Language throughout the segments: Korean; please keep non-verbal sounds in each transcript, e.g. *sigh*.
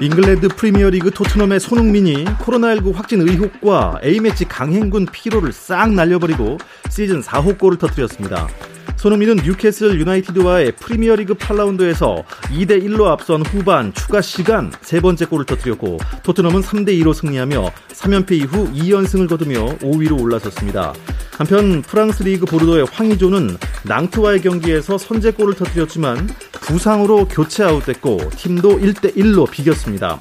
잉글랜드 프리미어리그 토트넘의 손흥민이 코로나19 확진 의혹과 A매치 강행군 피로를 싹 날려버리고 시즌 4호 골을 터뜨렸습니다. 손흥민은 뉴캐슬 유나이티드와의 프리미어리그 8라운드에서 2대 1로 앞선 후반 추가 시간 세 번째 골을 터뜨렸고 토트넘은 3대 2로 승리하며 3연패 이후 2연승을 거두며 5위로 올라섰습니다. 한편 프랑스 리그 보르도의 황의조는 낭트와의 경기에서 선제골을 터뜨렸지만 부상으로 교체 아웃됐고 팀도 1대 1로 비겼습니다.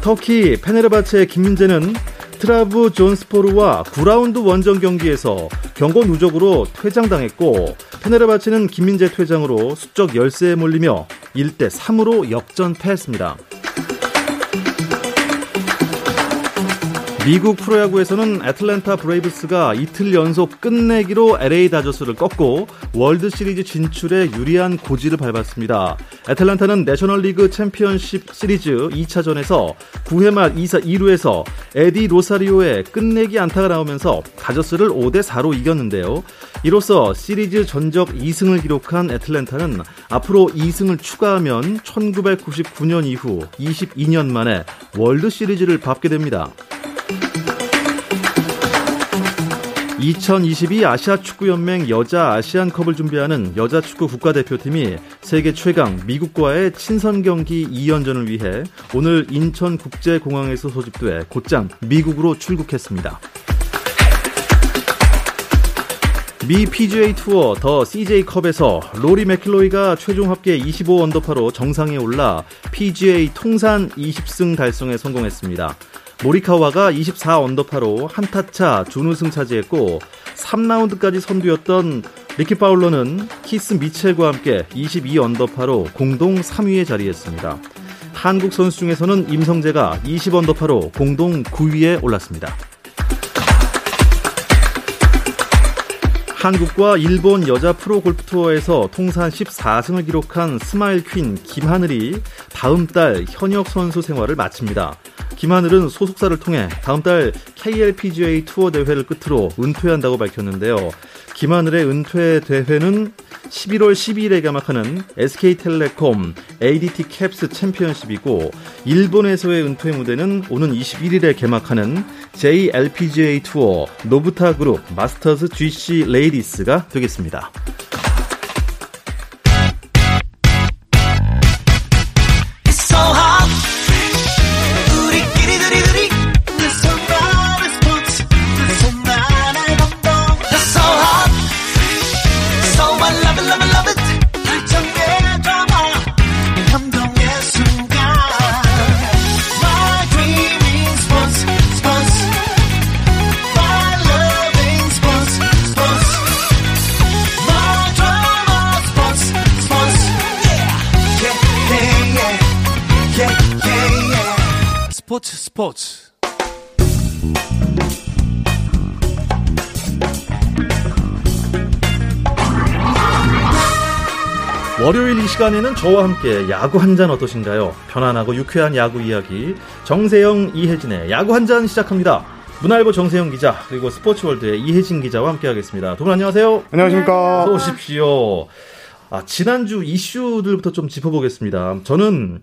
터키 페네르바체의 김민재는 트라브존스포르와 9라운드 원정 경기에서 경고 누적으로 퇴장당했고 페네르바체는 김민재 퇴장으로 수적 열세에 몰리며 1대 3으로 역전패했습니다. 미국 프로야구에서는 애틀랜타 브레이브스가 이틀 연속 끝내기로 LA 다저스를 꺾고 월드 시리즈 진출에 유리한 고지를 밟았습니다. 애틀랜타는 내셔널리그 챔피언십 시리즈 2차전에서 9회 말 2사 2루에서 에디 로사리오의 끝내기 안타가 나오면서 다저스를 5대 4로 이겼는데요. 이로써 시리즈 전적 2승을 기록한 애틀랜타는 앞으로 2승을 추가하면 1999년 이후 22년 만에 월드 시리즈를 밟게 됩니다. 2022 아시아 축구연맹 여자 아시안컵을 준비하는 여자 축구 국가대표팀이 세계 최강 미국과의 친선 경기 2연전을 위해 오늘 인천국제공항에서 소집돼 곧장 미국으로 출국했습니다. 미 PGA 투어 더 CJ컵에서 로리 맥킬로이가 최종 합계 25 언더파로 정상에 올라 PGA 통산 20승 달성에 성공했습니다. 모리카와가 24 언더파로 한타차 준우승 차지했고 3라운드까지 선두였던 리키 파울러는 키스 미첼과 함께 22 언더파로 공동 3위에 자리했습니다. 한국 선수 중에서는 임성재가 20 언더파로 공동 9위에 올랐습니다. 한국과 일본 여자 프로 골프 투어에서 통산 14승을 기록한 스마일 퀸 김하늘이 다음 달 현역 선수 생활을 마칩니다. 김하늘은 소속사를 통해 다음 달 KLPGA 투어 대회를 끝으로 은퇴한다고 밝혔는데요. 김하늘의 은퇴 대회는 11월 12일에 개막하는 SK텔레콤 ADT 캡스 챔피언십이고 일본에서의 은퇴 무대는 오는 21일에 개막하는 JLPGA 투어 노부타 그룹 마스터즈 GC 레이디스가 되겠습니다. 스포츠 월요일 이 시간에는 저와 함께 야구 한 잔 어떠신가요? 편안하고 유쾌한 야구 이야기 정세영 이혜진의 야구 한 잔 시작합니다. 문화일보 정세영 기자 그리고 스포츠월드의 이혜진 기자와 함께하겠습니다. 두 분 안녕하세요. 안녕하십니까. 어서 오십시오. 아, 지난주 이슈들부터 좀 짚어보겠습니다. 저는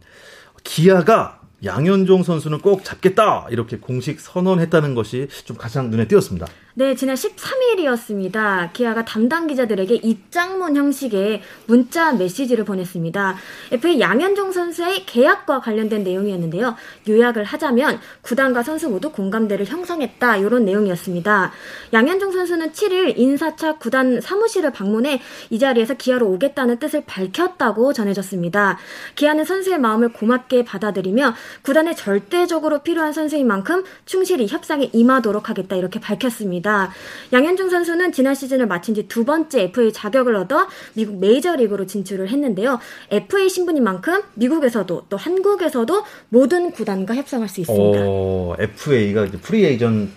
기아가 양현종 선수는 꼭 잡겠다 이렇게 공식 선언했다는 것이 좀 가장 눈에 띄었습니다. 네, 지난 13일이었습니다. 기아가 담당 기자들에게 입장문 형식의 문자 메시지를 보냈습니다. FA 양현종 선수의 계약과 관련된 내용이었는데요. 요약을 하자면 구단과 선수 모두 공감대를 형성했다 이런 내용이었습니다. 양현종 선수는 7일 인사차 구단 사무실을 방문해 이 자리에서 기아로 오겠다는 뜻을 밝혔다고 전해졌습니다. 기아는 선수의 마음을 고맙게 받아들이며 구단에 절대적으로 필요한 선수인 만큼 충실히 협상에 임하도록 하겠다 이렇게 밝혔습니다. 양현종 양현종 선수는 지난 시즌을 마친 뒤 두 번째 FA 자격을 얻어 미국 메이저리그로 진출을 했는데요. FA 신분인 만큼 미국에서도 또 한국에서도 모든 구단과 협상할 수 있습니다. 어, FA가 이제 free agent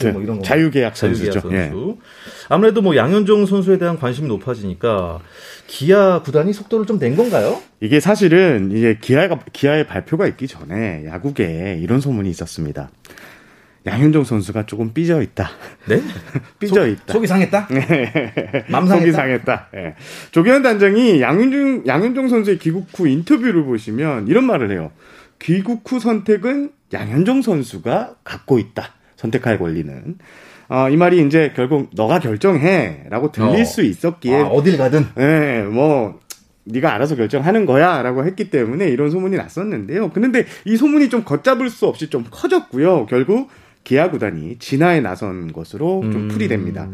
네, 뭐 이런 거 자유계약 선수죠. 자유계약 선수. 예. 아무래도 뭐 양현종 선수에 대한 관심이 높아지니까 기아 구단이 속도를 좀 낸 건가요? 이게 사실은 이제 기아가 기아의 발표가 있기 전에 야구계에 이런 소문이 있었습니다. 양현종 선수가 조금 삐져 있다. 네? *laughs* 삐져 있다. 속이 상했다? *laughs* 맘 상했다? 속이 상했다. 예. 조기현 단장이 양현종 양현종 선수의 귀국 후 인터뷰를 보시면 이런 말을 해요. 귀국 후 선택은 양현종 선수가 갖고 있다. 선택할 권리는. 어, 이 말이 이제 결국 너가 결정해라고 들릴 어. 수 있었기에 아, 어딜 가든. 예, 뭐 네가 알아서 결정하는 거야라고 했기 때문에 이런 소문이 났었는데요. 그런데 이 소문이 좀 걷잡을 수 없이 좀 커졌고요. 결국 기아 구단이 진화에 나선 것으로 좀 음. 풀이됩니다.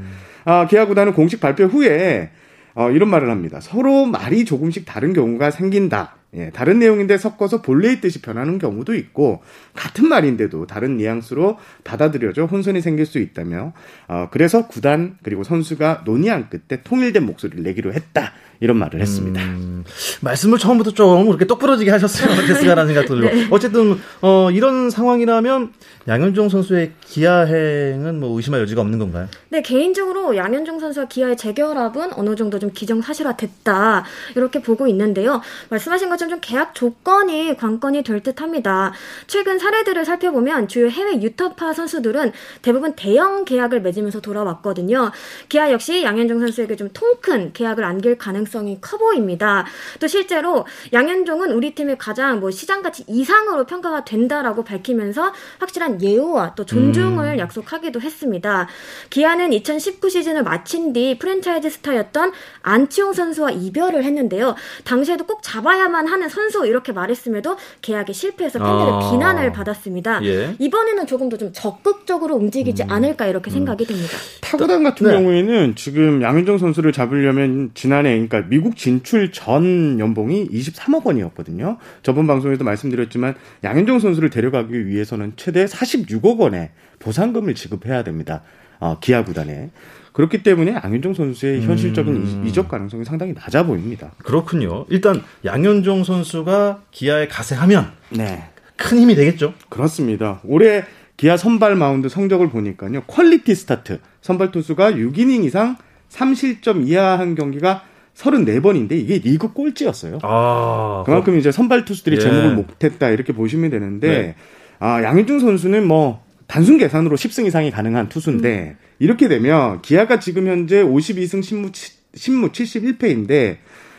아, 기아 구단은 공식 발표 후에 어, 이런 말을 합니다. 서로 말이 조금씩 다른 경우가 생긴다. 예, 다른 내용인데 섞어서 본래의 뜻이 변하는 경우도 있고 같은 말인데도 다른 뉘앙스로 받아들여져 혼선이 생길 수 있다며 어, 그래서 구단 그리고 선수가 논의한 끝에 통일된 목소리를 내기로 했다 이런 말을 했습니다. 음, 말씀을 처음부터 좀 그렇게 똑부러지게 하셨으면 어땠을까라는 *laughs* 생각도 들고. 네. 어쨌든, 어, 이런 상황이라면 양현종 선수의 기아행은 뭐 의심할 여지가 없는 건가요? 네, 개인적으로 양현종 선수와 기아의 재결합은 어느 정도 좀 기정사실화됐다. 이렇게 보고 있는데요. 말씀하신 것 처럼 좀 계약 조건이 관건이 될 듯 합니다. 최근 사례들을 살펴보면 주요 해외 유터파 선수들은 대부분 대형 계약을 맺으면서 돌아왔거든요. 기아 역시 양현종 선수에게 좀 통 큰 계약을 안길 가능성이 커 보입니다. 또 실제로 양현종은 우리 팀의 가장 뭐 시장 가치 이상으로 평가가 된다라고 밝히면서 확실한 예우와 또 존중을 약속하기도 했습니다. 기아는 2019 시즌을 마친 뒤 프랜차이즈 스타였던 안치홍 선수와 이별을 했는데요. 당시에도 꼭 잡아야만 하는 선수 이렇게 말했음에도 계약에 실패해서 팬들의 아. 비난을 받았습니다. 예. 이번에는 조금 더 좀 적극적으로 움직이지 않을까 이렇게 생각이 듭니다. 타구단 같은 네. 경우에는 지금 양현종 선수를 잡으려면 지난해 그러니까 미국 진출 전 연봉이 23억 원이었거든요. 저번 방송에도 말씀드렸지만 양현종 선수를 데려가기 위해서는 최대 46억 원의 보상금을 지급해야 됩니다. 어, 기아 구단에. 그렇기 때문에 양현종 선수의 현실적인 음. 이- 이적 가능성이 상당히 낮아 보입니다. 그렇군요. 일단 양현종 선수가 기아에 가세하면 네. 큰 힘이 되겠죠. 그렇습니다. 올해 기아 선발 마운드 성적을 보니까요. 퀄리티 스타트. 선발 투수가 6이닝 이상 3실점 이하 한 경기가 34번인데 이게 리그 꼴찌였어요. 아, 그만큼 이제 선발 투수들이 예. 제 몫을 못했다 이렇게 보시면 되는데 네. 아 양현종 선수는 뭐 단순 계산으로 10승 이상이 가능한 투수인데 이렇게 되면 기아가 지금 현재 52승 10무, 10무 71패인데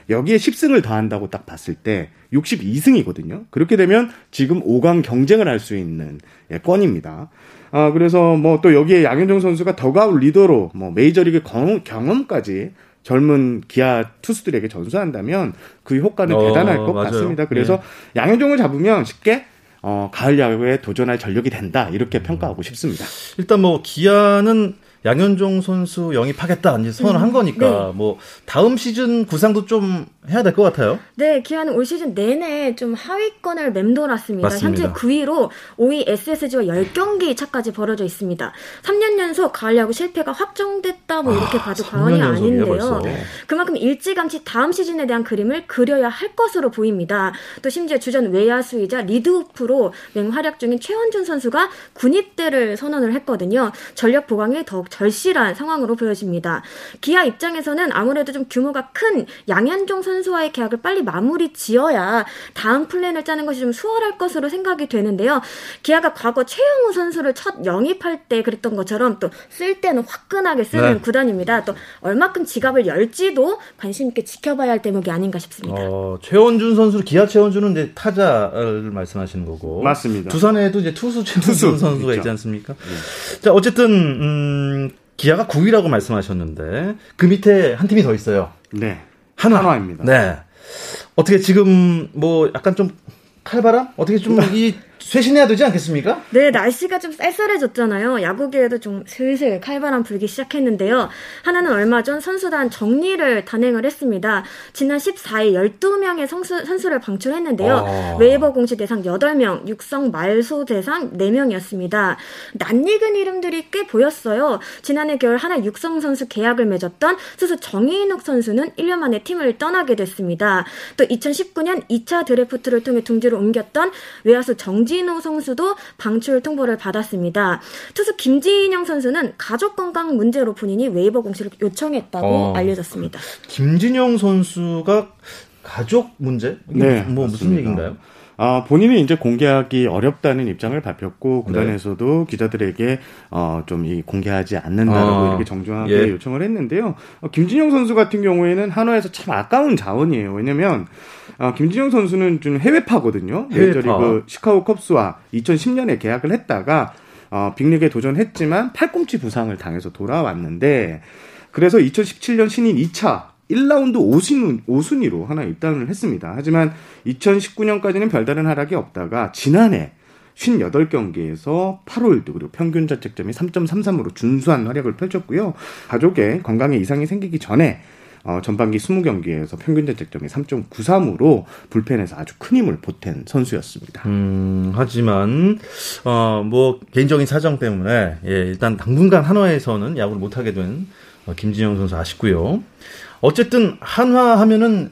여기에 10승을 더한다고 딱 봤을 때 62승이거든요. 그렇게 되면 지금 5강 경쟁을 할 수 있는 예, 건입니다. 아 그래서 뭐 또 여기에 양현종 선수가 더가웃 리더로 뭐 메이저리그 경험, 경험까지 젊은 기아 투수들에게 전수한다면 그 효과는 어, 대단할 것 맞아요. 같습니다. 그래서 양현종을 잡으면 쉽게 어, 가을 야구에 도전할 전력이 된다. 이렇게 평가하고 싶습니다. 일단 뭐 기아는 양현종 선수 영입하겠다. 이제 선언을 한 거니까 뭐 다음 시즌 구상도 좀 해야 될 것 같아요. 네, 기아는 올 시즌 내내 좀 하위권을 맴돌았습니다. 맞습니다. 현재 9위로 5위 SSG와 10경기 차까지 벌어져 있습니다. 3년 연속 가을 야구 실패가 확정됐다 뭐 이렇게 봐도 과언이 3년 연속이에요, 아닌데요. 벌써. 그만큼 일찌감치 다음 시즌에 대한 그림을 그려야 할 것으로 보입니다. 또 심지어 주전 외야수이자 리드오프로 맹활약 중인 최원준 선수가 군입대를 선언을 했거든요. 전력 보강에 더욱 절실한 상황으로 보여집니다. 기아 입장에서는 아무래도 좀 규모가 큰 양현종 선수 와의 계약을 빨리 마무리 지어야 다음 플랜을 짜는 것이 좀 수월할 것으로 생각이 되는데요. 기아가 과거 최형우 선수를 첫 영입할 때 그랬던 것처럼 또 쓸 때는 화끈하게 쓰는 네. 구단입니다. 또 얼마큼 지갑을 열지도 관심 있게 지켜봐야 할 대목이 아닌가 싶습니다. 어, 최원준 선수, 기아 최원준은 이제 타자를 말씀하시는 거고. 맞습니다. 두산에도 이제 투수 *laughs* 최원준 투수 선수가 있죠. 있지 않습니까? 자, 어쨌든, 음, 기아가 9위라고 말씀하셨는데, 그 밑에 한 팀이 더 있어요. 네. 한화. 한화 입니다. 네. 어떻게 지금 뭐 약간 좀 칼바람? 어떻게 좀 이 쇄신해야 되지 않겠습니까? 네, 날씨가 좀 쌀쌀해졌잖아요. 야구계에도 좀 슬슬 칼바람 불기 시작했는데요. 한화는 얼마 전 선수단 정리를 단행을 했습니다. 지난 14일 12명의 선수, 선수를 방출했는데요. 아. 웨이버 공시 대상 8명, 육성 말소 대상 4명이었습니다. 낯익은 이름들이 꽤 보였어요. 지난해 겨울 한화 육성 선수 계약을 맺었던 스스 정인욱 선수는 1년 만에 팀을 떠나게 됐습니다. 또 2019년 2차 드래프트를 통해 둥지로 옮겼던 외야수 정 진호 선수도 방출 통보를 받았습니다. 투수 김진영 선수는 가족 건강 문제로 본인이 웨이버 공시를 요청했다고 어, 알려졌습니다. 김진영 선수가 가족 문제? 네, 뭐 맞습니다. 무슨 얘기인가요? 어, 본인이 이제 공개하기 어렵다는 입장을 밝혔고 구단에서도 네. 기자들에게 어, 좀 이 공개하지 않는다라고 아, 이렇게 정중하게 예. 요청을 했는데요. 어, 김진영 선수 같은 경우에는 한화에서 참 아까운 자원이에요. 왜냐면 어, 김진영 선수는 좀 해외파거든요. 메이저리그 시카고 컵스와 2010년에 계약을 했다가 어, 빅리그에 도전했지만 팔꿈치 부상을 당해서 돌아왔는데 그래서 2017년 신인 2차 1라운드 5순, 5순위로 하나 입단을 했습니다. 하지만 2019년까지는 별다른 하락이 없다가 지난해 58경기에서 8홀드 그리고 평균 자책점이 3.33으로 준수한 활약을 펼쳤고요. 가족의 건강에 이상이 생기기 전에 어, 전반기 20경기에서 평균 자책점이 3.93으로 불펜에서 아주 큰 힘을 보탠 선수였습니다. 음, 하지만 어, 뭐 개인적인 사정 때문에 예, 일단 당분간 한화에서는 야구를 못 하게 된 어, 김진영 선수 아쉽고요. 어쨌든 한화 하면은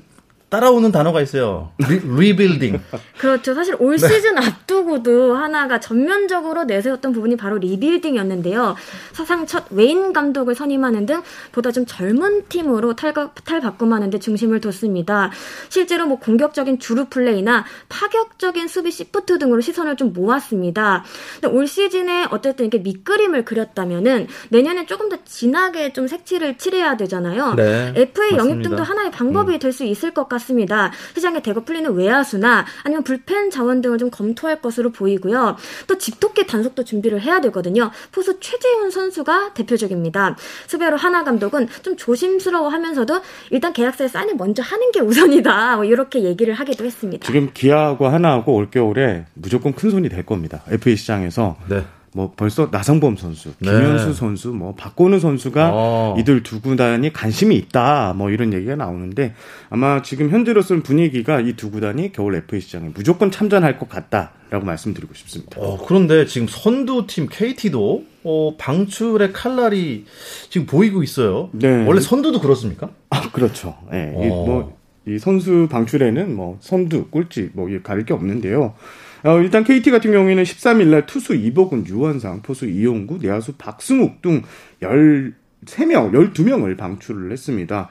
따라오는 단어가 있어요. 리, 빌딩 그렇죠. 사실 올 네. 시즌 앞두고도 한화가 전면적으로 내세웠던 부분이 바로 리빌딩이었는데요. 사상 첫 외인 감독을 선임하는 등 보다 좀 젊은 팀으로 탈각, 탈바꿈하는 데 중심을 뒀습니다. 실제로 뭐 공격적인 주루 플레이나 파격적인 수비 시프트 등으로 시선을 좀 모았습니다. 근데 올 시즌에 어쨌든 이렇게 밑그림을 그렸다면은 내년에 조금 더 진하게 좀 색칠을 칠해야 되잖아요. 네, FA 영입 등도 하나의 방법이 음. 될수 있을 것 같습니다. 같습니다. 시장에 대거 풀리는 외야수나 아니면 불펜 자원 등을 좀 검토할 것으로 보이고요. 또 집토끼 단속도 준비를 해야 되거든요. 포수 최재훈 선수가 대표적입니다. 수배로 하나 감독은 좀 조심스러워하면서도 일단 계약서에 사인을 먼저 하는 게 우선이다. 뭐 이렇게 얘기를 하기도 했습니다. 지금 기아하고 하나하고 올 겨울에 무조건 큰 손이 될 겁니다. FA 시장에서. 네. 뭐 벌써 나성범 선수, 네. 김현수 네. 선수, 뭐 박건우 선수가 어. 이들 두 구단이 관심이 있다. 뭐 이런 얘기가 나오는데 아마 지금 현재로서는 분위기가 이 두 구단이 겨울 FA 시장에 무조건 참전할 것 같다라고 말씀드리고 싶습니다. 어, 그런데 지금 선두팀 KT도 어, 방출의 칼날이 지금 보이고 있어요. 네. 원래 선두도 그렇습니까? 아, 그렇죠. 예. 네. 어. 뭐 이 선수 방출에는 뭐 선두, 꼴찌 뭐 가릴 게 없는데요. 어, 일단 KT 같은 경우에는 13일 날 투수 이복은 유원상, 포수 이용구, 내야수 박승욱 등 13명, 12명을 방출을 했습니다.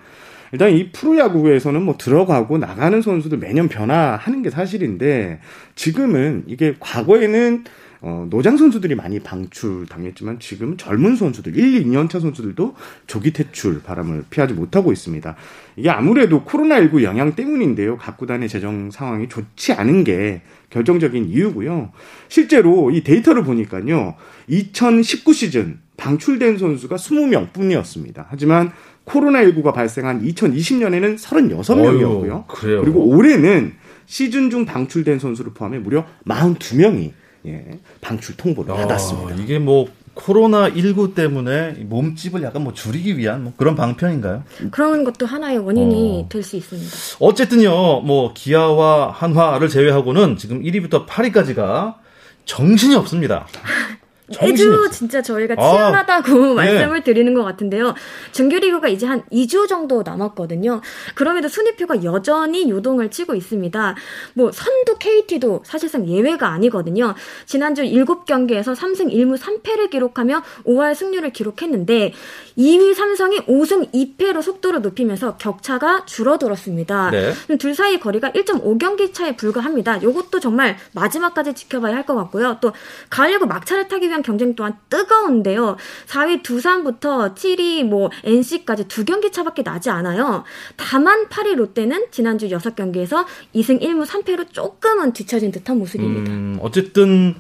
일단 이 프로야구에서는 뭐 들어가고 나가는 선수들 매년 변화하는 게 사실인데 지금은 이게 과거에는 어, 노장 선수들이 많이 방출당했지만 지금 젊은 선수들, 1, 2년차 선수들도 조기 퇴출 바람을 피하지 못하고 있습니다. 이게 아무래도 코로나19 영향 때문인데요. 각 구단의 재정 상황이 좋지 않은 게 결정적인 이유고요. 실제로 이 데이터를 보니까요. 2019 시즌 방출된 선수가 20명 뿐이었습니다. 하지만 코로나19가 발생한 2020년에는 36명이었고요. 어휴, 그리고 올해는 시즌 중 방출된 선수를 포함해 무려 42명이 예, 방출 통보를 아, 받았습니다. 이게 뭐 코로나 19 때문에 몸집을 약간 뭐 줄이기 위한 뭐 그런 방편인가요? 그런 것도 하나의 원인이 어. 될수 있습니다. 어쨌든요, 뭐 기아와 한화를 제외하고는 지금 1위부터 8위까지가 정신이 없습니다. *laughs* 매주 진짜 저희가 치열하다고 아, 말씀을 네. 드리는 것 같은데요. 정규리그가 이제 한 2주 정도 남았거든요. 그럼에도 순위표가 여전히 요동을 치고 있습니다. 뭐 선두 KT도 사실상 예외가 아니거든요. 지난주 7경기에서 3승 1무 3패를 기록하며 5할 승률을 기록했는데 2위 삼성이 5승 2패로 속도를 높이면서 격차가 줄어들었습니다. 네. 둘 사이 거리가 1.5경기 차에 불과합니다. 이것도 정말 마지막까지 지켜봐야 할 것 같고요. 또 가을 야구 막차를 타기 위한 대한 경쟁 또한 뜨거운데요. 4위 두산부터 7위 뭐 NC까지 두 경기 차밖에 나지 않아요. 다만 8위 롯데는 지난주 6경기에서 2승 1무 3패로 조금은 뒤처진 듯한 모습입니다. 음, 어쨌든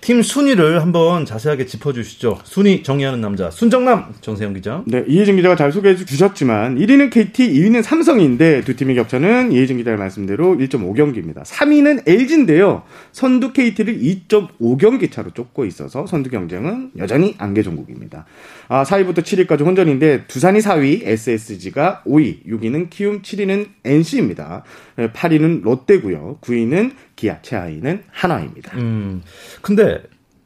팀 순위를 한번 자세하게 짚어주시죠. 순위 정리하는 남자 순정남 정세영 기자. 네, 이혜진 기자가 잘 소개해 주셨지만 1위는 KT, 2위는 삼성인데 두 팀의 격차는 이혜진 기자가 말씀대로 1.5경기입니다. 3위는 LG인데요. 선두 KT를 2.5경기 차로 쫓고 있어서 선두 경쟁은 여전히 안개 종국입니다. 아, 4위부터 7위까지 혼전인데 두산이 4위, SSG가 5위, 6위는 키움, 7위는 NC입니다. 8위는 롯데고요. 9위는 기아, 최하위는 한화입니다. 음. 근데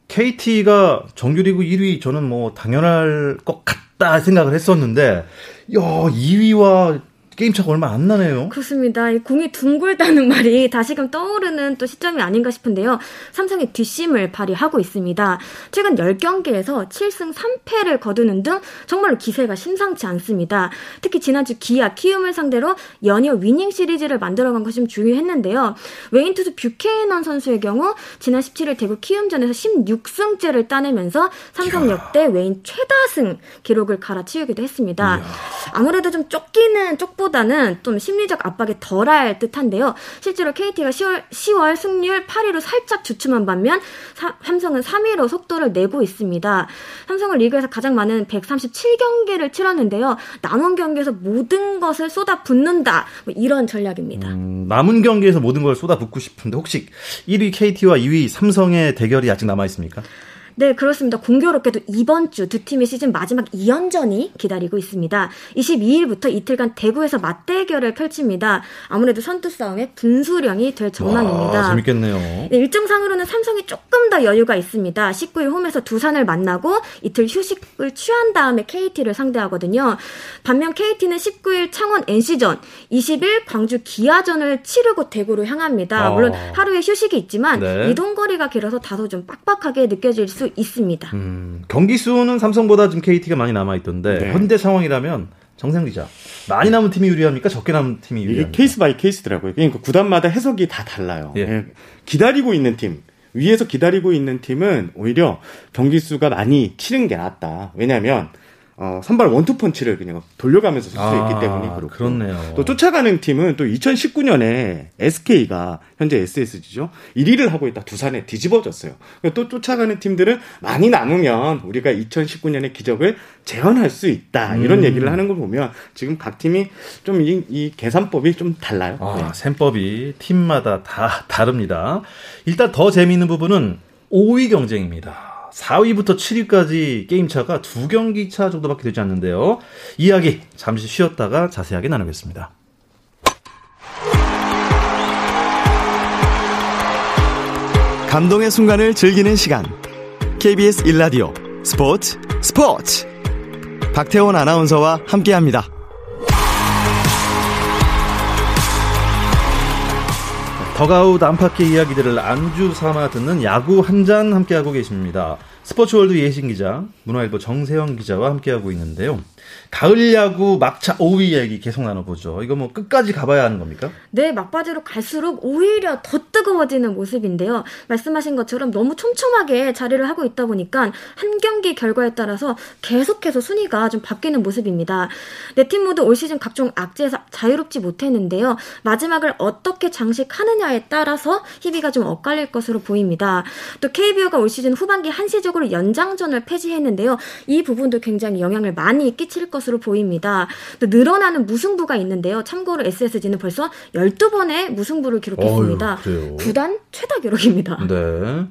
KT가 정규리그 1위 저는 뭐 당연할 것 같다 생각을 했었는데 야, 2위와 게임 차가 얼마 안 나네요. 그렇습니다. 이 공이 둥글다는 *laughs* 말이 다시금 떠오르는 또 시점이 아닌가 싶은데요. 삼성이 뒷심을 발휘하고 있습니다. 최근 10경기에서 7승 3패를 거두는 등 정말로 기세가 심상치 않습니다. 특히 지난주 기아, 키움을 상대로 연이어 위닝 시리즈를 만들어간 것이 좀 중요했는데요. 외인 투수 뷰케이넌 선수의 경우 지난 17일 대구 키움전에서 16승째를 따내면서 삼성 역대 외인 최다승 기록을 갈아치우기도 했습니다. 이야. 아무래도 좀 쫓기는 쪽보 보다는 좀 심리적 압박이 덜할 듯한데요. 실제로 KT가 10월, 10월 승률 8위로 살짝 주춤한 반면 사, 삼성은 3위로 속도를 내고 있습니다. 삼성은 리그에서 가장 많은 137경기를 치렀는데요. 남은 경기에서 모든 것을 쏟아 붓는다. 뭐 이런 전략입니다. 음, 남은 경기에서 모든 걸 쏟아 붓고 싶은데 혹시 1위 KT와 2위 삼성의 대결이 아직 남아 있습니까? 네, 그렇습니다. 공교롭게도 이번 주 두 팀의 시즌 마지막 2연전이 기다리고 있습니다. 22일부터 이틀간 대구에서 맞대결을 펼칩니다. 아무래도 선두 싸움의 분수령이 될 전망입니다. 와, 재밌겠네요. 네, 일정상으로는 삼성이 조금 더 여유가 있습니다. 19일 홈에서 두산을 만나고 이틀 휴식을 취한 다음에 KT를 상대하거든요. 반면 KT는 19일 창원 NC전, 20일 광주 기아전을 치르고 대구로 향합니다. 아. 물론 하루에 휴식이 있지만 네. 이동 거리가 길어서 다소 좀 빡빡하게 느껴질 수 있습니다. 음, 경기 수는 삼성보다 좀 KT가 많이 남아 있던데 네. 현재 상황이라면 정상 기자 많이 남은 팀이 유리합니까? 적게 남은 팀이 유리합니까? 이게 case by case더라고요. 그러니까 구단마다 해석이 다 달라요. 예. 예. 기다리고 있는 팀 위에서 기다리고 있는 팀은 오히려 경기 수가 많이 치른 게 낫다. 왜냐하면 어, 선발 원투펀치를 그냥 돌려가면서 쓸수 아, 있기 때문에 그렇고. 그렇네요. 또 쫓아가는 팀은 또 2019년에 SK가 현재 SSG죠. 1위를 하고 있다 두산에 뒤집어졌어요. 그러니까 또 쫓아가는 팀들은 많이 남으면 우리가 2019년의 기적을 재현할 수 있다. 이런 음. 얘기를 하는 걸 보면 지금 각 팀이 좀이 계산법이 좀 달라요. 아, 네. 셈법이 팀마다 다 다릅니다. 일단 더 재미있는 부분은 5위 경쟁입니다. 4위부터 7위까지 게임차가 두 경기 차 정도밖에 되지 않는데요. 이야기 잠시 쉬었다가 자세하게 나누겠습니다. 감동의 순간을 즐기는 시간. KBS 1라디오 스포츠 스포츠. 박태원 아나운서와 함께합니다. 더가웃 안팎의 이야기들을 안주 삼아 듣는 야구 한 잔 함께하고 계십니다. 스포츠월드 예신 기자, 문화일보 정세영 기자와 함께하고 있는데요. 가을 야구 막차 5위 얘기 계속 나눠보죠. 이거 뭐 끝까지 가봐야 하는 겁니까? 네, 막바지로 갈수록 오히려 더 뜨거워지는 모습인데요. 말씀하신 것처럼 너무 촘촘하게 자리를 하고 있다 보니까 한 경기 결과에 따라서 계속해서 순위가 좀 바뀌는 모습입니다. 네 팀 모두 올 시즌 각종 악재에서 자유롭지 못했는데요. 마지막을 어떻게 장식하느냐에 따라서 희비가 좀 엇갈릴 것으로 보입니다. 또 KBO가 올 시즌 후반기 한시적으로 연장전을 폐지했는데요. 이 부분도 굉장히 영향을 많이 끼칠 것으로 것으로 보입니다. 또 늘어나는 무승부가 있는데요. 참고로 SSG는 벌써 12번의 무승부를 기록했습니다. 어휴, 구단 최다 기록입니다. 네.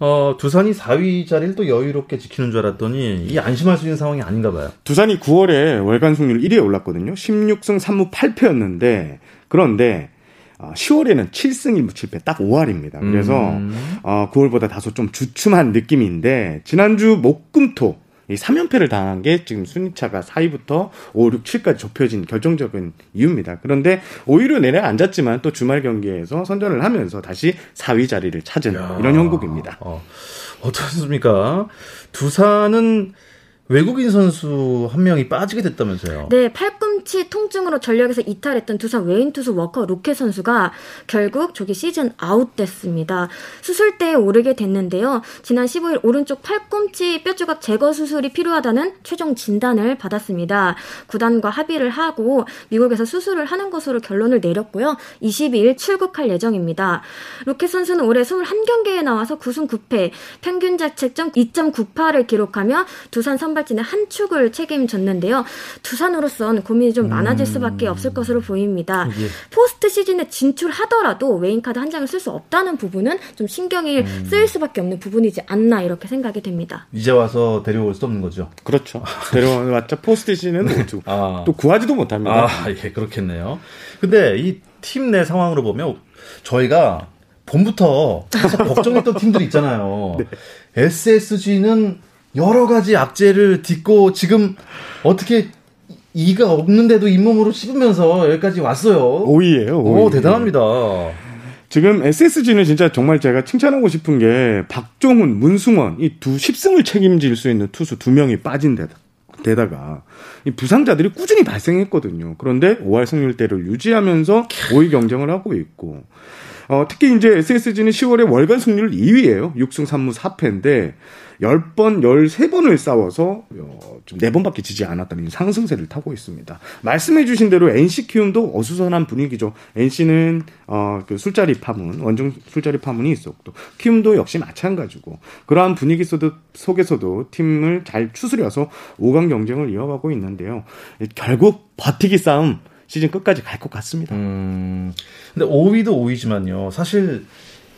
어, 두산이 4위 자리를 또 여유롭게 지키는 줄 알았더니 이 안심할 수 있는 상황이 아닌가 봐요. 두산이 9월에 월간 승률 1위에 올랐거든요. 16승 3무 8패였는데 그런데 10월에는 어, 7승 1무 7패 딱 5할입니다. 그래서 음. 어, 9월보다 다소 좀 주춤한 느낌인데 지난주 목금토 이 3연패를 당한 게 지금 순위차가 4위부터 5, 6, 7까지 좁혀진 결정적인 이유입니다. 그런데 오히려 내려앉았지만 또 주말 경기에서 선전을 하면서 다시 4위 자리를 찾은 야, 이런 형국입니다. 어, 어떻습니까? 두산은 외국인 선수 한 명이 빠지게 됐다면서요? 네, 팔꿈치 통증으로 전력에서 이탈했던 두산 외인 투수 워커 로켓 선수가 결국 조기 시즌 아웃됐습니다. 수술대에 오르게 됐는데요. 지난 15일 오른쪽 팔꿈치 뼈 조각 제거 수술이 필요하다는 최종 진단을 받았습니다. 구단과 합의를 하고 미국에서 수술을 하는 것으로 결론을 내렸고요. 22일 출국할 예정입니다. 로켓 선수는 올해 21경기에 나와서 9승 9패, 평균 자책점 2.98을 기록하며 두산 선발 선발진의 한 축을 책임졌는데요. 두산으로선 고민이 좀 많아질 음. 수밖에 없을 것으로 보입니다. 예. 포스트 시즌에 진출하더라도 외인 카드 한 장을 쓸 수 없다는 부분은 좀 신경이 음. 쓰일 수밖에 없는 부분이지 않나 이렇게 생각이 됩니다. 이제 와서 데려올 수 없는 거죠? 그렇죠. 데려왔자 포스트 시즌은 네. 아. 또 구하지도 못합니다. 아, 예, 그렇겠네요. 근데 이 팀 내 상황으로 보면 저희가 봄부터 걱정했던 *laughs* 팀들이 있잖아요. 네. SSG는 여러 가지 악재를 딛고 지금 어떻게 이가 없는데도 잇몸으로 씹으면서 여기까지 왔어요. 오이예요. 오, 대단합니다. 지금 SSG는 진짜 정말 제가 칭찬하고 싶은 게 박종훈, 문승원 이 두 10승을 책임질 수 있는 투수 두 명이 빠진 데다. 데다가 이 부상자들이 꾸준히 발생했거든요. 그런데 5할 승률대를 유지하면서 5위 경쟁을 하고 있고 어, 특히 이제 SSG는 10월에 월간 승률 2위예요. 6승 3무 4패인데 10번, 13번을 싸워서 어, 좀 4번밖에 지지 않았다는 상승세를 타고 있습니다. 말씀해 주신 대로 NC 키움도 어수선한 분위기죠. NC는 어, 그 술자리 파문, 원정 술자리 파문이 있었고 키움도 역시 마찬가지고 그러한 분위기 속에서도 팀을 잘 추스려서 5강 경쟁을 이어가고 있는데요. 결국 버티기 싸움 시즌 끝까지 갈 것 같습니다. 음, 근데 5위도 5위지만요. 사실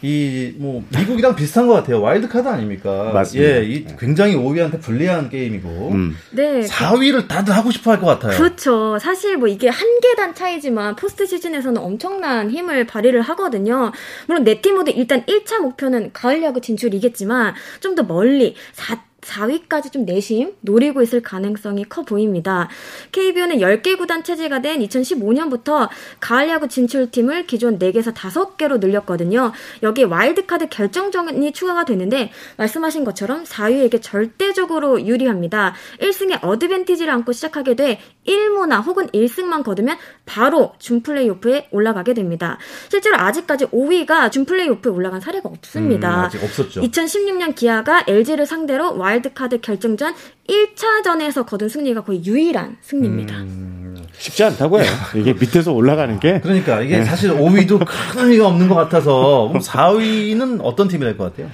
이 뭐 미국이랑 비슷한 것 같아요. 와일드 카드 아닙니까? 맞습니다. 예, 이 네. 굉장히 5위한테 불리한 게임이고. 음. 네. 4위를 다들 하고 싶어 할 것 같아요. 그렇죠. 사실 뭐 이게 한 계단 차이지만 포스트 시즌에서는 엄청난 힘을 발휘를 하거든요. 물론 네팀 모두 일단 1차 목표는 가을 야구 진출이겠지만 좀 더 멀리 4 4위까지 좀 내심 노리고 있을 가능성이 커 보입니다. KBO는 10개 구단 체제가 된 2015년부터 가을 야구 진출팀을 기존 4개에서 5개로 늘렸거든요. 여기에 와일드카드 결정전이 추가가 되는데 말씀하신 것처럼 4위에게 절대적으로 유리합니다. 1승에 어드밴티지를 안고 시작하게 돼 1무나 혹은 1승만 거두면 바로 준 플레이오프에 올라가게 됩니다. 실제로 아직까지 5위가 준 플레이오프에 올라간 사례가 없습니다. 음, 아직 없었죠. 2016년 기아가 LG를 상대로 와일 드카드 결정전 1차전에서 거둔 승리가 거의 유일한 승리입니다. 음, 쉽지 않다고요. 이게 밑에서 올라가는 게. 그러니까 이게 네. 사실 5위도 큰 의미가 없는 것 같아서 그럼 4위는 어떤 팀이 될 것 같아요?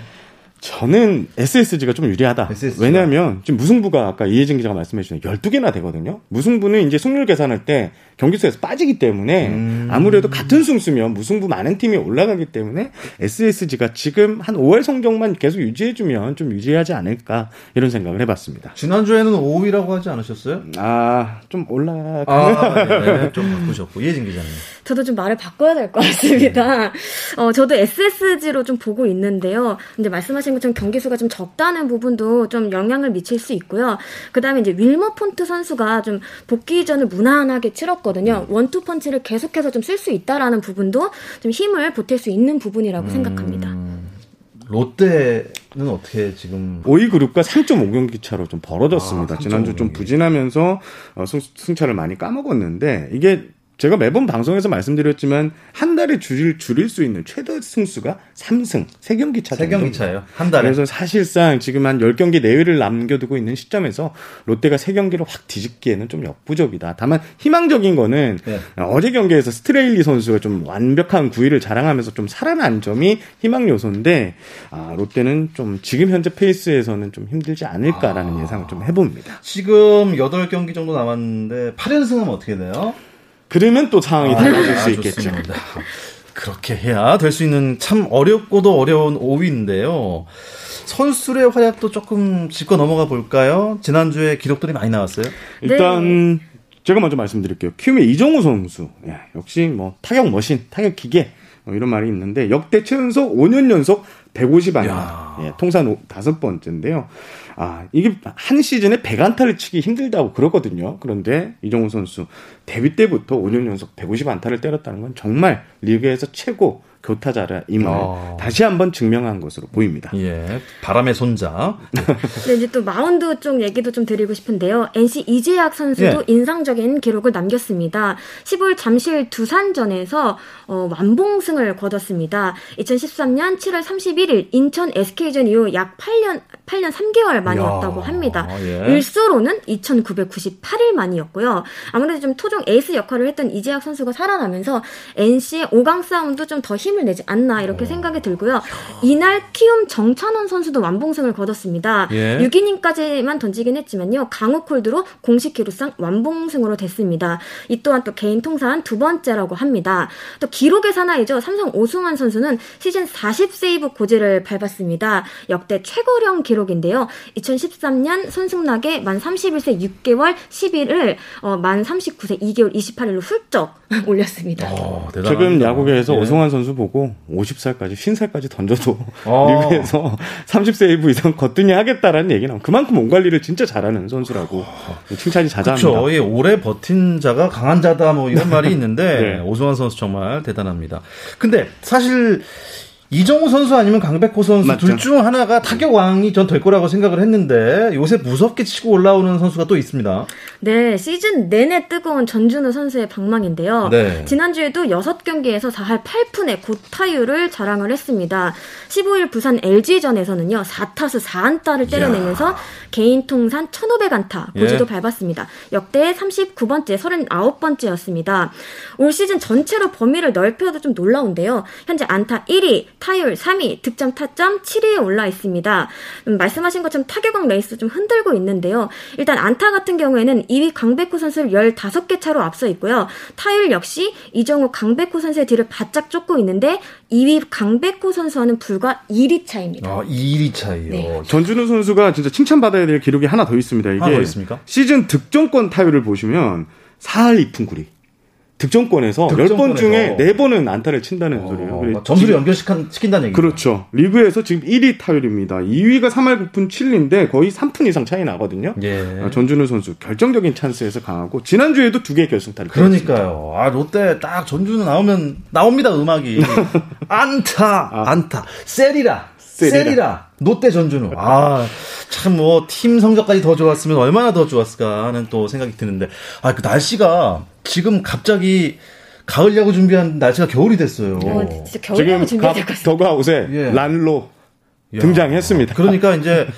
저는 SSG가 좀 유리하다. SSG가. 왜냐하면 지금 무승부가 아까 이혜진 기자가 말씀해 주신 12개나 되거든요. 무승부는 이제 승률 계산할 때 경기수에서 빠지기 때문에 음. 아무래도 같은 승수면 무승부 많은 팀이 올라가기 때문에 SSG가 지금 한 5월 성적만 계속 유지해주면 좀 유지하지 않을까 이런 생각을 해봤습니다. 지난주에는 5위라고 하지 않으셨어요? 아, 좀 올라. 아, 네, 좀 바꾸셨고 이혜진 기자님. 저도 좀 말을 바꿔야 될 것 같습니다. 어, 저도 SSG로 좀 보고 있는데요. 근데 말씀하신 것처럼 경기 수가 좀 적다는 부분도 좀 영향을 미칠 수 있고요. 그 다음에 이제 윌머 폰트 선수가 좀 복귀 전을 무난하게 치렀거든요. 음. 원투 펀치를 계속해서 좀 쓸 수 있다라는 부분도 좀 힘을 보탤 수 있는 부분이라고 음... 생각합니다. 롯데는 어떻게 지금 5위 그룹과 3.5경기 차로 좀 벌어졌습니다. 아, 지난주 좀 부진하면서 어, 승차를 많이 까먹었는데 이게 제가 매번 방송에서 말씀드렸지만 한 달에 줄일 줄일 수 있는 최대 승수가 3승, 3경기 차. 3경기 차예요. 한 달에. 그래서 사실상 지금 한 10경기 내외를 남겨두고 있는 시점에서 롯데가 3경기를 확 뒤집기에는 좀 역부족이다. 다만 희망적인 거는 네. 어제 경기에서 스트레일리 선수가 좀 완벽한 구위를 자랑하면서 좀 살아난 점이 희망 요소인데 아, 롯데는 좀 지금 현재 페이스에서는 좀 힘들지 않을까라는 아... 예상을 좀 해봅니다. 지금 8경기 정도 남았는데 8연승은 어떻게 돼요? 그러면 또 상황이 아, 달라질 수 있겠죠. 좋습니다. 그렇게 해야 될 수 있는 참 어렵고도 어려운 5위인데요. 선수의 활약도 조금 짚고 넘어가 볼까요? 지난주에 기록들이 많이 나왔어요. 일단 네. 제가 먼저 말씀드릴게요. 키움의 이정우 선수. 야, 역시 뭐 타격 머신, 타격 기계 뭐 이런 말이 있는데 역대 최연소 5년 연속 150 안타. 예, 통산 다섯 번째인데요. 아, 이게 한 시즌에 100안타를 치기 힘들다고 그러거든요. 그런데 이정우 선수 데뷔 때부터 5년 연속 150안타를 때렸다는 건 정말 리그에서 최고 교타자라 임을 어. 다시 한번 증명한 것으로 보입니다. 예, 바람의 손자. 네, 이제 또 마운드 쪽 얘기도 좀 드리고 싶은데요. NC 이재학 선수도 예. 인상적인 기록을 남겼습니다. 15일 잠실 두산전에서 어, 완봉승을 거뒀습니다. 2013년 7월 31일 인천 SK전 이후 약 8년 8년 3개월 만이었다고 합니다. 예. 일수로는 2,998일 만이었고요. 아무래도 좀 토종 에이스 역할을 했던 이재학 선수가 살아나면서 NC의 5강 싸움도 좀더 힘을 내지 않나 이렇게 오. 생각이 들고요. 이날 키움 정찬원 선수도 완봉승을 거뒀습니다. 예. 6이닝까지만 던지긴 했지만요. 강호 콜드로 공식 기록상 완봉승으로 됐습니다. 이 또한 또 개인 통산 두 번째라고 합니다. 또 기록의 사나이죠. 삼성 오승환 선수는 시즌 40세이브 고지를 밟았습니다. 역대 최고령 기록인데요. 2013년 손승락의 만 31세 6개월 10일을 어, 만 39세 2개월 28일로 훌쩍 *laughs* 올렸습니다. 어, 최근 야구계에서 예. 오승환 선수 보고 50살까지 50살까지 던져도 어. *laughs* 리그에서 30세 이브 이상 거뜬히 하겠다라는 얘기는 그만큼 몸 관리를 진짜 잘하는 선수라고 어. 칭찬이 자자합니다. 그렇죠. 예, 오래 버틴 자가 강한 자다 뭐 이런 말이 있는데 *laughs* 네. 오승환 선수 정말 대단합니다. 근데 사실 이정우 선수 아니면 강백호 선수 둘 중 하나가 타격왕이 전 될 거라고 생각을 했는데 요새 무섭게 치고 올라오는 선수가 또 있습니다. 네, 시즌 내내 뜨거운 전준우 선수의 방망인데요. 네. 지난주에도 6경기에서 4할 8푼의 고타율을 자랑을 했습니다. 15일 부산 LG전에서는요. 4타수 4안타를 때려내면서 이야. 개인 통산 1,500안타 고지도 예. 밟았습니다. 역대 39번째, 39번째였습니다. 올 시즌 전체로 범위를 넓혀도 좀 놀라운데요. 현재 안타 1위, 타율 3위, 득점 타점 7위에 올라 있습니다. 음, 말씀하신 것처럼 타격왕 레이스 좀 흔들고 있는데요. 일단 안타 같은 경우에는 2위 강백호 선수를 15개 차로 앞서 있고요. 타율 역시 이정후 강백호 선수의 뒤를 바짝 쫓고 있는데 2위 강백호 선수와는 불과 1위 차입니다. 아, 2위 차이요. 네. 전준우 선수가 진짜 칭찬받아야 될 기록이 하나 더 있습니다. 이게 하나 더 있습니까? 시즌 득점권 타율을 보시면 4할 2푼 9리. 득점권에서 10번 중에 4번은 안타를 친다는 어, 소리예요. 점수를 연결시킨다는 얘기죠. 그렇죠. 리그에서 지금 1위 타율입니다. 2위가 3할 9푼 7인데 거의 3푼 이상 차이 나거든요. 예. 아, 전준우 선수 결정적인 찬스에서 강하고 지난주에도 두 개의 결승타를 그러니까요. 아, 롯데 딱 전준우 나오면 나옵니다, 음악이. *laughs* 안타, 아. 안타. 세리라. 세리라. 세리라. 롯데 전준우. 아, 참 뭐 팀 성적까지 더 좋았으면 얼마나 더 좋았을까 하는 또 생각이 드는데 아, 그 날씨가 지금 갑자기 가을 야구 준비한 날씨가 겨울이 됐어요. 어, 진짜 겨울 야구 준비될 것 같습니다. 더가 옷에 예. 란로 등장했습니다. 그러니까 이제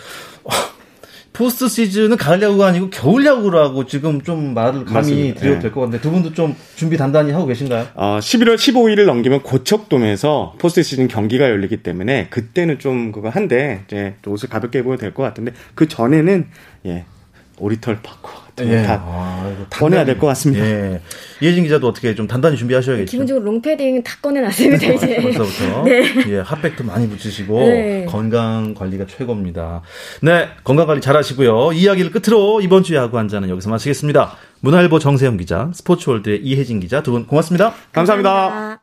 포스트 시즌은 가을 야구가 아니고 겨울 야구라고 지금 좀 말을 감히 드려도 네. 될것 같은데 두 분도 좀 준비 단단히 하고 계신가요? 어, 11월 15일을 넘기면 고척돔에서 포스트 시즌 경기가 열리기 때문에 그때는 좀 그거 한데 이제 옷을 가볍게 입어도 될 것 같은데 그 전에는 예 오리털 바꿔 예. 다 아, 꺼내야 될 것 같습니다. 예. 이혜진 기자도 어떻게 좀 단단히 준비하셔야겠죠. 기본적으로 롱패딩 다 꺼내놨습니다 이제. 벌써부터. *laughs* 네. 예, 핫팩도 많이 붙이시고 네. 건강 관리가 최고입니다. 네, 건강 관리 잘하시고요. 이야기를 끝으로 이번 주 야구 한잔은 여기서 마치겠습니다. 문화일보 정세영 기자, 스포츠월드의 이혜진 기자 두 분 고맙습니다. 감사합니다. 감사합니다.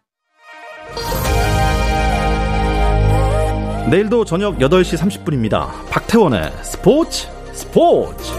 내일도 저녁 8시 30분입니다. 박태원의 스포츠 스포츠.